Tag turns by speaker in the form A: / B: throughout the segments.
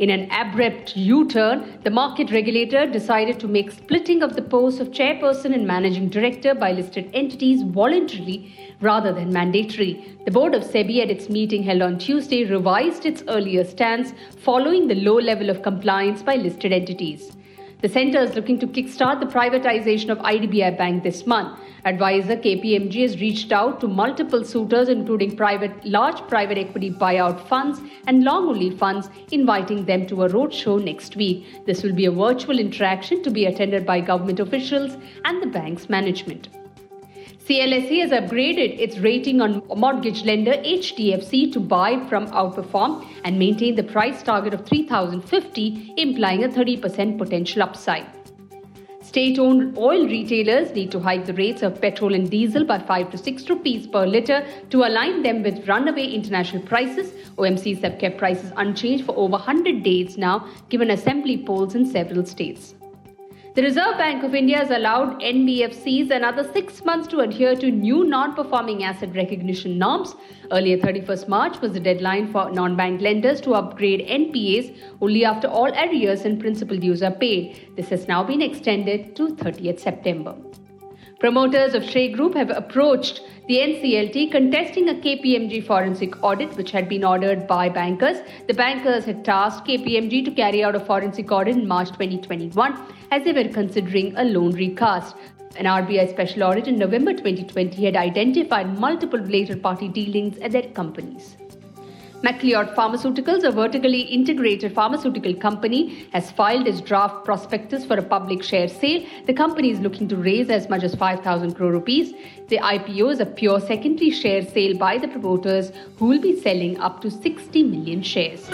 A: In an abrupt U turn, the market regulator decided to make splitting of the posts of chairperson and managing director by listed entities voluntarily rather than mandatory. The board of SEBI at its meeting held on Tuesday revised its earlier stance following the low level of compliance by listed entities. The centre is looking to kickstart the privatization of IDBI Bank this month. Advisor KPMG has reached out to multiple suitors, including private, large private equity buyout funds and long only funds, inviting them to a roadshow next week. This will be a virtual interaction to be attended by government officials and the bank's management. CLSA has upgraded its rating on mortgage lender HDFC to buy from outperform and maintain the price target of 3050 implying a 30% potential upside. State-owned oil retailers need to hike the rates of petrol and diesel by 5 to 6 rupees per litre to align them with runaway international prices. OMCs have kept prices unchanged for over 100 days now given assembly polls in several states. The Reserve Bank of India has allowed NBFCs another six months to adhere to new non performing asset recognition norms. Earlier, 31st March was the deadline for non bank lenders to upgrade NPAs only after all arrears and principal dues are paid. This has now been extended to 30th September. Promoters of Srei Group have approached the NCLT contesting a KPMG forensic audit which had been ordered by bankers. The bankers had tasked KPMG to carry out a forensic audit in March 2021 as they were considering a loan recast. An RBI special audit in November 2020 had identified multiple related party dealings at their companies. MacLeod Pharmaceuticals, a vertically integrated pharmaceutical company, has filed its draft prospectus for a public share sale. The company is looking to raise as much as 5,000 crore rupees. The IPO is a pure secondary share sale by the promoters who will be selling up to 60 million shares.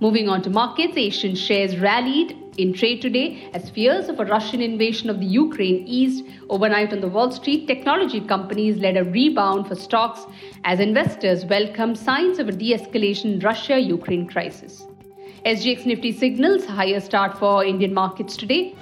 A: Moving on to markets, Asian shares rallied in trade today as fears of a Russian invasion of the Ukraine eased overnight on the Wall Street. Technology companies led a rebound for stocks as investors welcomed signs of a de-escalation in Russia-Ukraine crisis. SGX Nifty signals higher start for Indian markets today.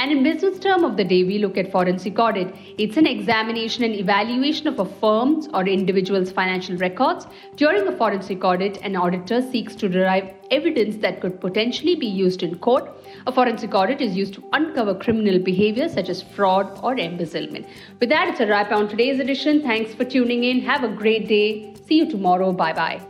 A: And in business term of the day, we look at forensic audit. It's an examination and evaluation of a firm's or individual's financial records. During a forensic audit, an auditor seeks to derive evidence that could potentially be used in court. A forensic audit is used to uncover criminal behavior such as fraud or embezzlement. With that, it's a wrap on today's edition. Thanks for tuning in. Have a great day. See you tomorrow. Bye bye.